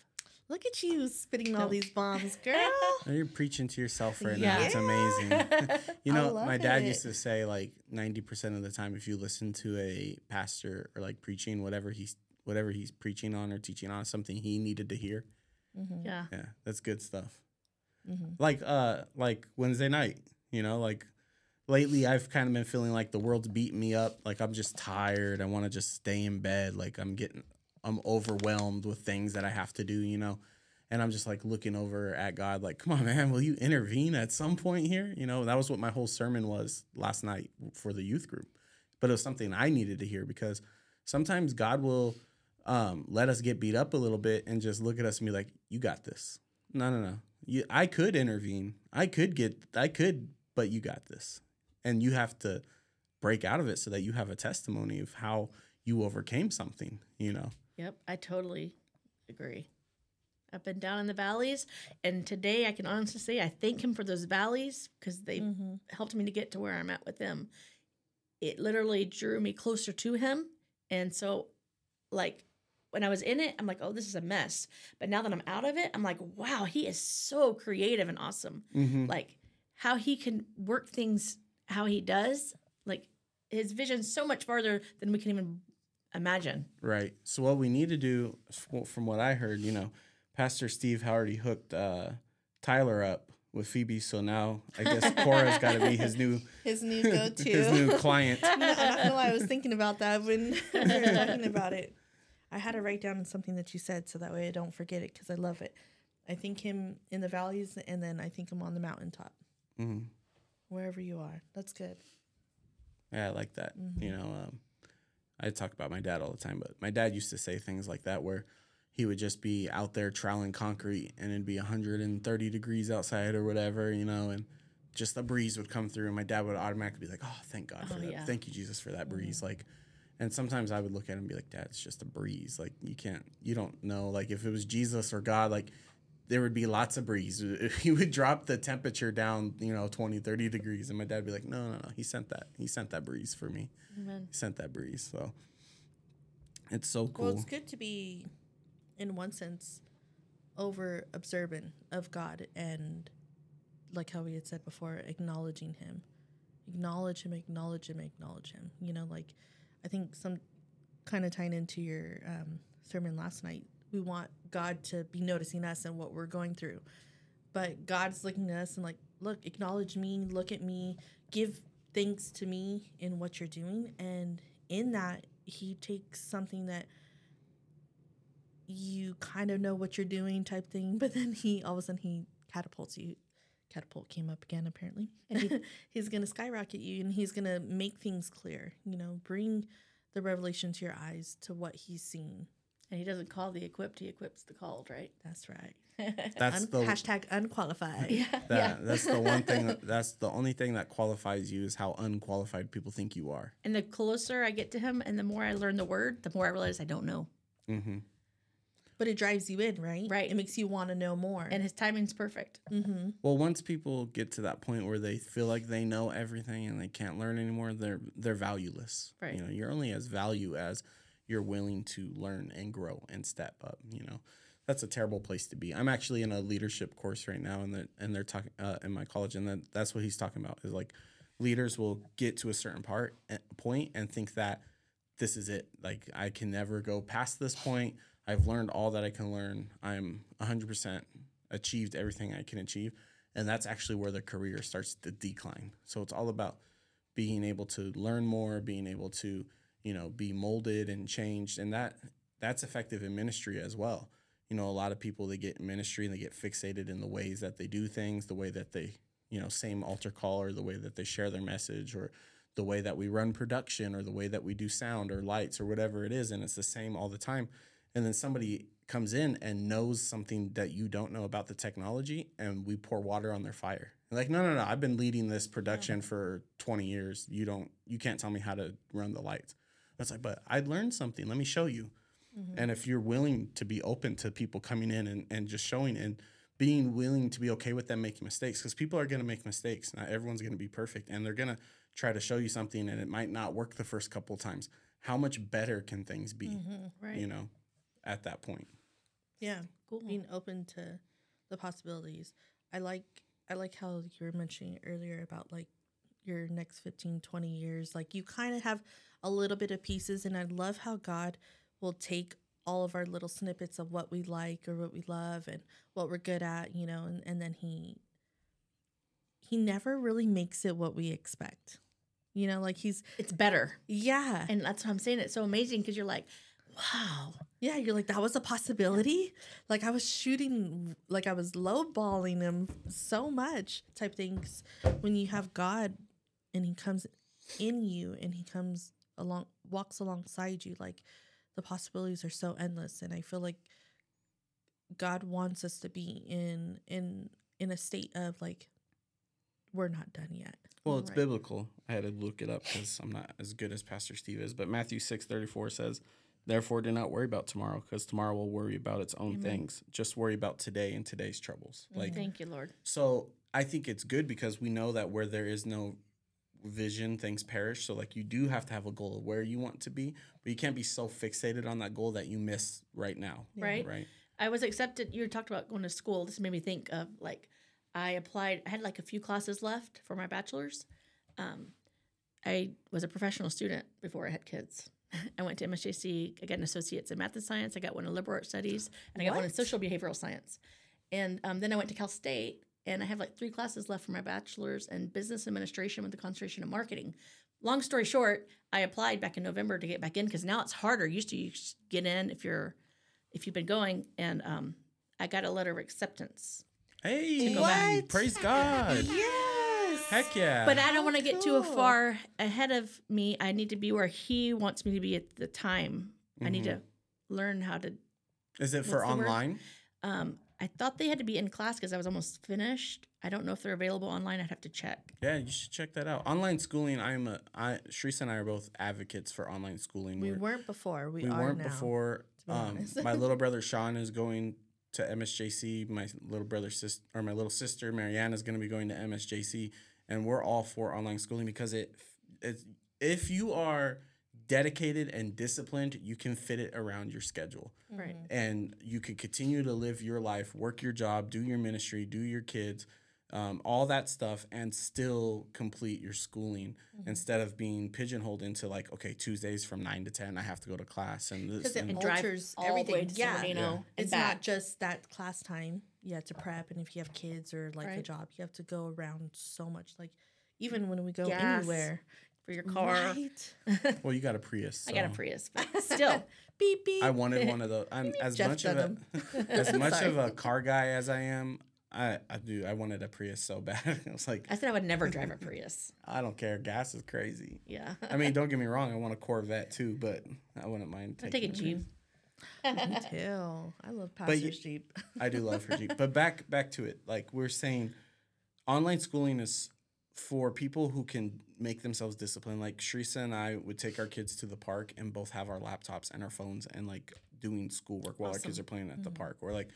Look at you spitting all these bombs, girl. You're preaching to yourself right Yeah. now. It's amazing. You know, my dad it. used to say like 90% of the time if you listen to a pastor or like preaching whatever he's whatever he's preaching on or teaching on something he needed to hear. Yeah. Yeah, that's good stuff. Mm-hmm. Like uh like Wednesday night, you know, like lately I've kind of been feeling like the world's beating me up, like I'm just tired. I want to just stay in bed, like I'm getting I'm overwhelmed with things that I have to do, you know. And I'm just like looking over at God like, "Come on, man, will you intervene at some point here?" You know, that was what my whole sermon was last night for the youth group. But it was something I needed to hear because sometimes God will um, let us get beat up a little bit and just look at us and be like, "You got this." No, no, no. You, I could intervene. I could get. I could, but you got this, and you have to break out of it so that you have a testimony of how you overcame something. You know. Yep, I totally agree. I've been down in the valleys, and today I can honestly say I thank him for those valleys because they helped me to get to where I'm at with him. It literally drew me closer to him, and so, like, when I was in it, I'm like, "Oh, this is a mess." But now that I'm out of it, I'm like, "Wow, he is so creative and awesome. Mm-hmm. Like, how he can work things how he does. Like, his vision's so much farther than we can even imagine." Right. So what we need to do, from what I heard, you know, Pastor Steve already hooked uh, Tyler up with Phoebe. So now I guess Cora's got to be his new His new go-to. his new client. No, I'm not gonna lie. I was thinking about that when we were talking about it. I had to write down something that you said so that way I don't forget it because I love it. I think him in the valleys, and then I think him on the mountaintop, Mhm. Wherever you are. That's good. Yeah, I like that. You know, um, I talk about my dad all the time, but my dad used to say things like that where he would just be out there troweling concrete and it'd be 130 degrees outside or whatever, you know, and just a breeze would come through and my dad would automatically be like, "Oh, thank God for Oh, that. yeah. Thank you Jesus for that breeze." Like and sometimes I would look at him and be like, "Dad, it's just a breeze. Like you can't you don't know like if it was Jesus or God like there would be lots of breeze. He would drop the temperature down, you know, 20, 30 degrees. And my dad would be like, no, no, no. He sent that. He sent that breeze for me. Amen. He sent that breeze. So it's so cool. Well, it's good to be, in one sense, over observant of God and, like how we had said before, acknowledging Him. Acknowledge Him, acknowledge Him, acknowledge Him. You know, like I think some kind of tying into your um, sermon last night, we want God to be noticing us and what we're going through. But God's looking at us and, like, look, acknowledge me, look at me, give thanks to me in what you're doing. And in that, He takes something that you kind of know what you're doing type thing, but then he all of a sudden he catapults you. Catapult came up again apparently. And he, he's gonna skyrocket you and he's gonna make things clear, you know, bring the revelation to your eyes to what he's seen. And he doesn't call the equipped, he equips the called, right? That's right. that's Un- the hashtag unqualified. Yeah. that, that's the one thing that, that's the only thing that qualifies you is how unqualified people think you are. And the closer I get to him and the more I learn the word, the more I realize I don't know. Mm-hmm. But it drives you in, right? Right. It makes you want to know more. And his timing's perfect. mm-hmm. Well, once people get to that point where they feel like they know everything and they can't learn anymore, they're they're valueless. Right. You know, you're only as value as you're willing to learn and grow and step up. You know, that's a terrible place to be. I'm actually in a leadership course right now, and that and they're talking uh, in my college, and that that's what he's talking about is like leaders will get to a certain part eh, point and think that this is it. Like I can never go past this point. I've learned all that I can learn. I'm 100% achieved everything I can achieve. And that's actually where the career starts to decline. So it's all about being able to learn more, being able to, you know, be molded and changed. And that that's effective in ministry as well. You know, a lot of people they get in ministry and they get fixated in the ways that they do things, the way that they, you know, same altar call or the way that they share their message or the way that we run production or the way that we do sound or lights or whatever it is and it's the same all the time and then somebody comes in and knows something that you don't know about the technology and we pour water on their fire like no no no i've been leading this production for 20 years you don't you can't tell me how to run the lights that's like but i learned something. Let me show you. Mm-hmm. And if you're willing to be open to people coming in and, and just showing and being willing to be okay with them making mistakes because people are going to make mistakes. Not everyone's going to be perfect and they're going to try to show you something and it might not work the first couple of times. How much better can things be mm-hmm, Right. you know at that point? Yeah, Cool. being open to the possibilities. I like I like how you were mentioning earlier about like your next 15 20 years. Like you kind of have a little bit of pieces and I love how God will take all of our little snippets of what we like or what we love and what we're good at, you know, and, and then he he never really makes it what we expect. You know, like he's It's better. yeah. And that's what I'm saying. It's so amazing because you're like, wow. Yeah, you're like that was a possibility. Like I was shooting, like I was lowballing him so much. Type things. When you have God, and He comes in you, and He comes along, walks alongside you. Like the possibilities are so endless, and I feel like God wants us to be in in in a state of like we're not done yet. well it's Right. biblical i had to look it up because i'm not as good as pastor steve is but matthew 6 34 says therefore do not worry about tomorrow because tomorrow will worry about its own things just worry about today and today's troubles like Thank you, Lord. So I think it's good because we know that where there is no vision, things perish. So like you do have to have a goal of where you want to be, but you can't be so fixated on that goal that you miss right now. Right. Right. I was accepted. You talked about going to school. This made me think of like I applied. I had like a few classes left for my bachelor's. Um, I was a professional student before I had kids. I went to MSJC. I got an associate's in math and science. I got one in liberal arts studies, and I got one in social behavioral science. And um, then I went to Cal State, and I have like three classes left for my bachelor's in business administration with the concentration in marketing. Long story short, I applied back in November to get back in because now it's harder. Used to you just get in if you're if you've been going, and um, I got a letter of acceptance. Hey, go back. praise God. Yes. Heck yeah. But I don't want to get too far ahead of me. I need to be where he wants me to be at the time. I need to learn how to. is it for what's word? online? Um, I thought they had to be in class because I was almost finished. I don't know if they're available online. I'd have to check. Yeah, you should check that out. Online schooling, I'm a I Cherissa and I are both advocates for online schooling. We We're- weren't before. We, we are weren't now. before. be Um, my little brother Sean is going to MSJC. My little brother sister or my little sister Mariana is going to be going to MSJC, and we're all for online schooling because it, it if you are dedicated and disciplined, you can fit it around your schedule, Right. and you can continue to live your life, work your job, do your ministry, do your kids. Um, all that stuff and still complete your schooling instead of being pigeonholed into like okay Tuesdays from nine to ten I have to go to class and this because it and And alters all the everything. way to yeah, San Bernardino and it's back. not just that class time. You have to prep, and if you have kids or like a job, you have to go around so much. Like even when we go Gas. anywhere, for your car. right? well you got a Prius I got a Prius, but still. beep beep. I wanted one of those. I'm as Jeff much of a as much of a car guy as I am. I I do. I wanted a Prius so bad. I was like, I said I would never drive a Prius. I don't care. Gas is crazy. Yeah. I mean, don't get me wrong. I want a Corvette too, but I wouldn't mind I taking. take a Jeep. Me too. I love you- Pastor's Jeep. I do love her Jeep. But back back to it. Like we're saying, online schooling is for people who can make themselves disciplined. Like Cherissa and I would take our kids to the park and both have our laptops and our phones and like doing schoolwork while our kids are playing at the park. Or like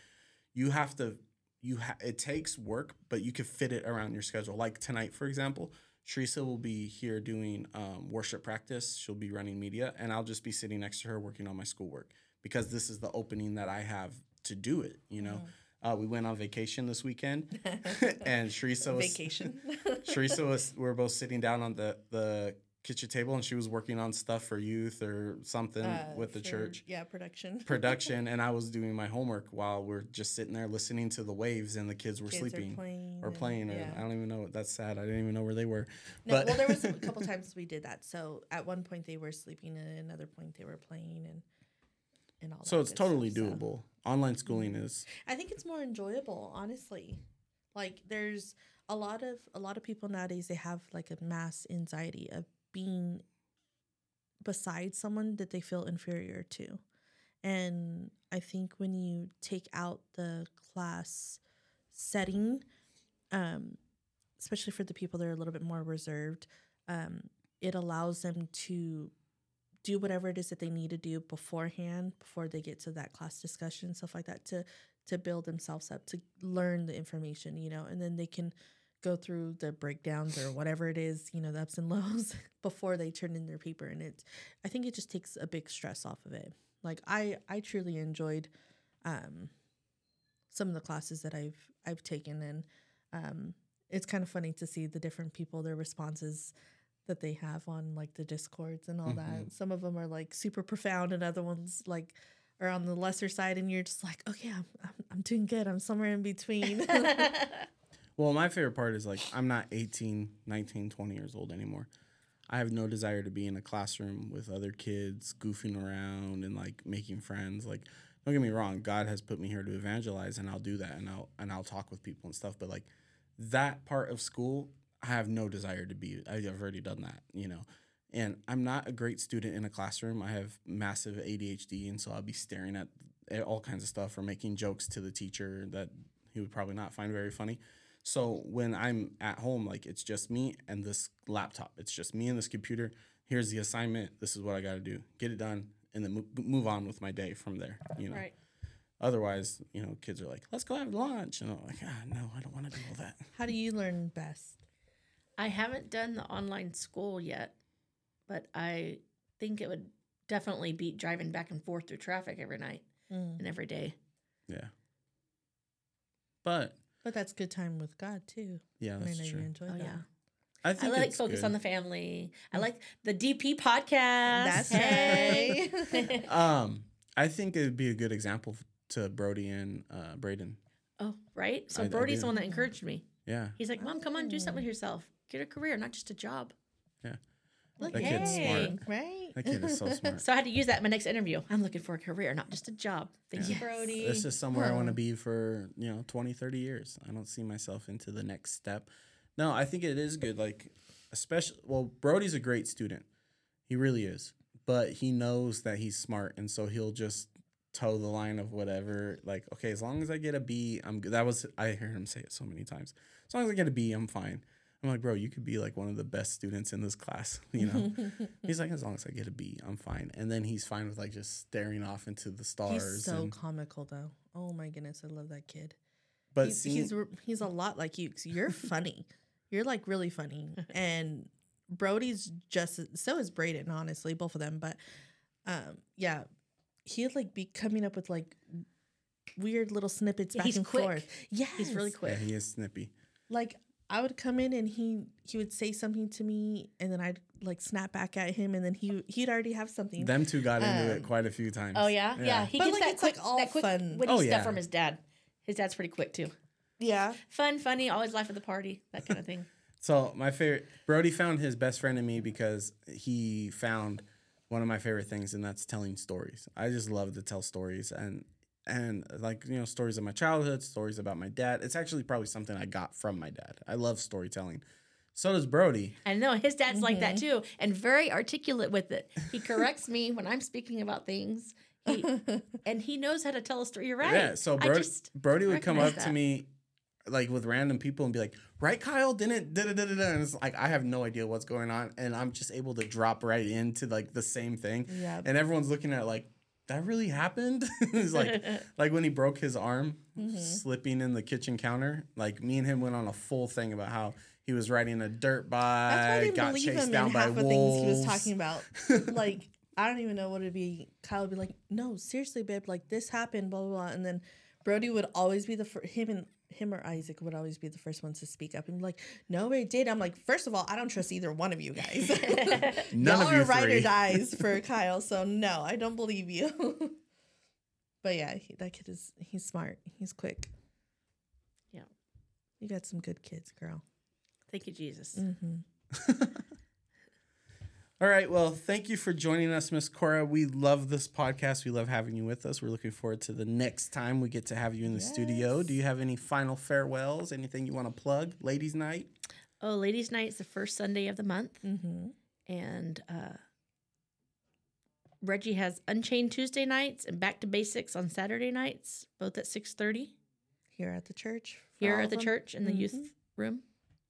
you have to you ha- it takes work, but you can fit it around your schedule. Like tonight, for example, Cherissa will be here doing um, worship practice. She'll be running media, and I'll just be sitting next to her working on my schoolwork because this is the opening that I have to do it. You know, uh, we went on vacation this weekend, and Cherissa was Vacation. Was. We were both sitting down on the the kitchen table, and she was working on stuff for youth or something Uh, with the for- church Yeah, production. production and I was doing my homework while we're just sitting there listening to the waves and the kids were Kids sleeping playing or and- playing or yeah. I don't even know that's sad I didn't even know where they were No, but well, there was a couple times we did that. So at one point they were sleeping, and at another point they were playing, and and all. so it's totally stuff, so. Online schooling is I think it's more enjoyable, honestly. Like there's a lot of a lot of people nowadays they have like a mass anxiety of being beside someone that they feel inferior to. And I think when you take out the class setting, um, especially for the people that are a little bit more reserved, um, it allows them to do whatever it is that they need to do beforehand before they get to that class discussion stuff like that to to build themselves up to learn the information you know and then they can go through the breakdowns or whatever it is you know the ups and lows before they turn in their paper and it i think it just takes a big stress off of it. Like i i truly enjoyed um some of the classes that i've i've taken and um it's kind of funny to see the different people their responses that they have on like the discords and all that mm-hmm. some of them are like super profound and other ones like are on the lesser side and you're just like okay i'm, I'm, I'm doing good i'm somewhere in between Well, my favorite part is like I'm not 18, 19, 20 years old anymore. I have no desire to be in a classroom with other kids goofing around and like making friends. Like don't get me wrong, God has put me here to evangelize and I'll do that and I'll and I'll talk with people and stuff, but like that part of school, I have no desire to be. I've already done that, you know. And I'm not a great student in a classroom. I have massive ADHD and so I'll be staring at at all kinds of stuff or making jokes to the teacher that he would probably not find very funny. So when I'm at home, like it's just me and this laptop. It's just me and this computer. Here's the assignment. This is what I got to do. Get it done, and then move, move on with my day from there. You know. Right. Otherwise, you know, kids are like, "Let's go have lunch," and I'm like, "Ah, no, I don't want to do all that." how do you learn best I haven't done the online school yet, but I think it would definitely beat driving back and forth through traffic every night Mm. and every day. Yeah. But but that's good time with god too yeah, And i that's know true. you enjoy Oh that yeah. I I like it's focus good. on the family. I like the DP podcast. That's hey. right. Um, I think it would be a good example to Brody and uh, Braden. oh, right. So I- I Brody's do. the one that encouraged me. Yeah, He's like, "Mom, come on, do something with yourself. Get a career, not just a job." yeah. Look, That kid's hey. smart. right That kid is so smart. So I had to use that in my next interview. I'm looking for a career, not just a job. Thank you, Brody. This is somewhere I want to be for, you know, 20, 30 years. I don't see myself into the next step. No, I think it is good. Like, especially, well, Brody's a great student. He really is. But he knows that he's smart. And so he'll just toe the line of whatever. Like, okay, as long as I get a B, I'm good. That was, I heard him say it so many times. As long as I get a B, I'm fine. I'm like, bro, you could be like one of the best students in this class, you know? he's like, as long as I get a B, I'm fine. And then he's fine with like just staring off into the stars. he's so and, comical though oh my goodness i love that kid but he's, seeing- he's he's a lot like you 'cause you're funny you're like really funny and brody's just so is braden honestly both of them but um yeah he'd like be coming up with like weird little snippets Yeah, back he's and quick. forth yeah He's really quick. Yeah, quick. he is snippy. like I would come in and he he would say something to me and then I'd like snap back at him and then he he'd already have something. Them two got into it Um, quite a few times. Oh yeah, yeah. He But, gets like, that quick, like, all that quick fun. witty Oh, stuff yeah. from his dad. His dad's pretty quick too. yeah. Fun, funny, always life of the party, that kind of thing. So my favorite Brody found his best friend in me because he found one of my favorite things, and that's telling stories. I just love to tell stories and and uh, like you know stories of my childhood, stories about my dad. It's actually probably something I got from my dad. I love storytelling. So does Brody. I know his dad's like that mm-hmm. too, and very articulate with it. He corrects me when I'm speaking about things, he, and he knows how to tell a story. You're right. Yeah. So I Brody, would come up recognize to me like with random people and be like, "Right, Kyle, didn't da da da da," da," and it's like I have no idea what's going on, and I'm just able to drop right into like the same thing, Yeah. and everyone's looking at like that really happened. it's like like when he broke his arm Mm-hmm. slipping in the kitchen counter. Like me and him went on a full thing about how he was riding a dirt bike, That's why I didn't got chased him down in by half of wolves. things he was talking about. like I don't even know what it'd be. Kyle would be like, "No, seriously, babe. Like this happened." Blah blah blah. And then Brody would always be the fir- him and him or Isaac would always be the first ones to speak up and be like, "No, it did." I'm like, first of all, I don't trust either one of you guys. None Y'all of you are ride or three. dies for Kyle, so no, I don't believe you. but yeah, he, that kid is he's smart. He's quick. Yeah. You got some good kids, girl. Thank you, Jesus. Mm-hmm. All right. Well, thank you for joining us, Miss Cora. We love this podcast. We love having you with us. We're looking forward to the next time we get to have you in the studio. Do you have any final farewells? Anything you want to plug? Ladies' night? Oh, ladies' night is the first Sunday of the month, Mm-hmm. and uh, Reggie has Unchained Tuesday nights and Back to Basics on Saturday nights, both at six thirty Here at the church. here at the them. church in the youth Mhm. room.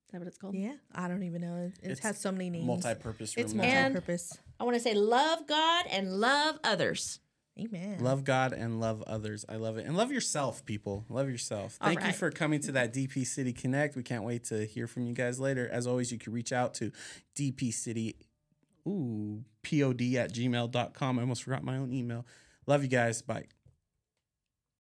Is that what it's called? Yeah, I don't even know. It, it has so many names. Multi-purpose room. It's multi-purpose. I want to say love God and love others. Amen. Love God and love others. I love it. And love yourself, people. Love yourself. All Thank you for coming to that DP City Connect. We can't wait to hear from you guys later. As always, you can reach out to DP City, ooh, pod at gmail.com. I almost forgot my own email. Love you guys. Bye.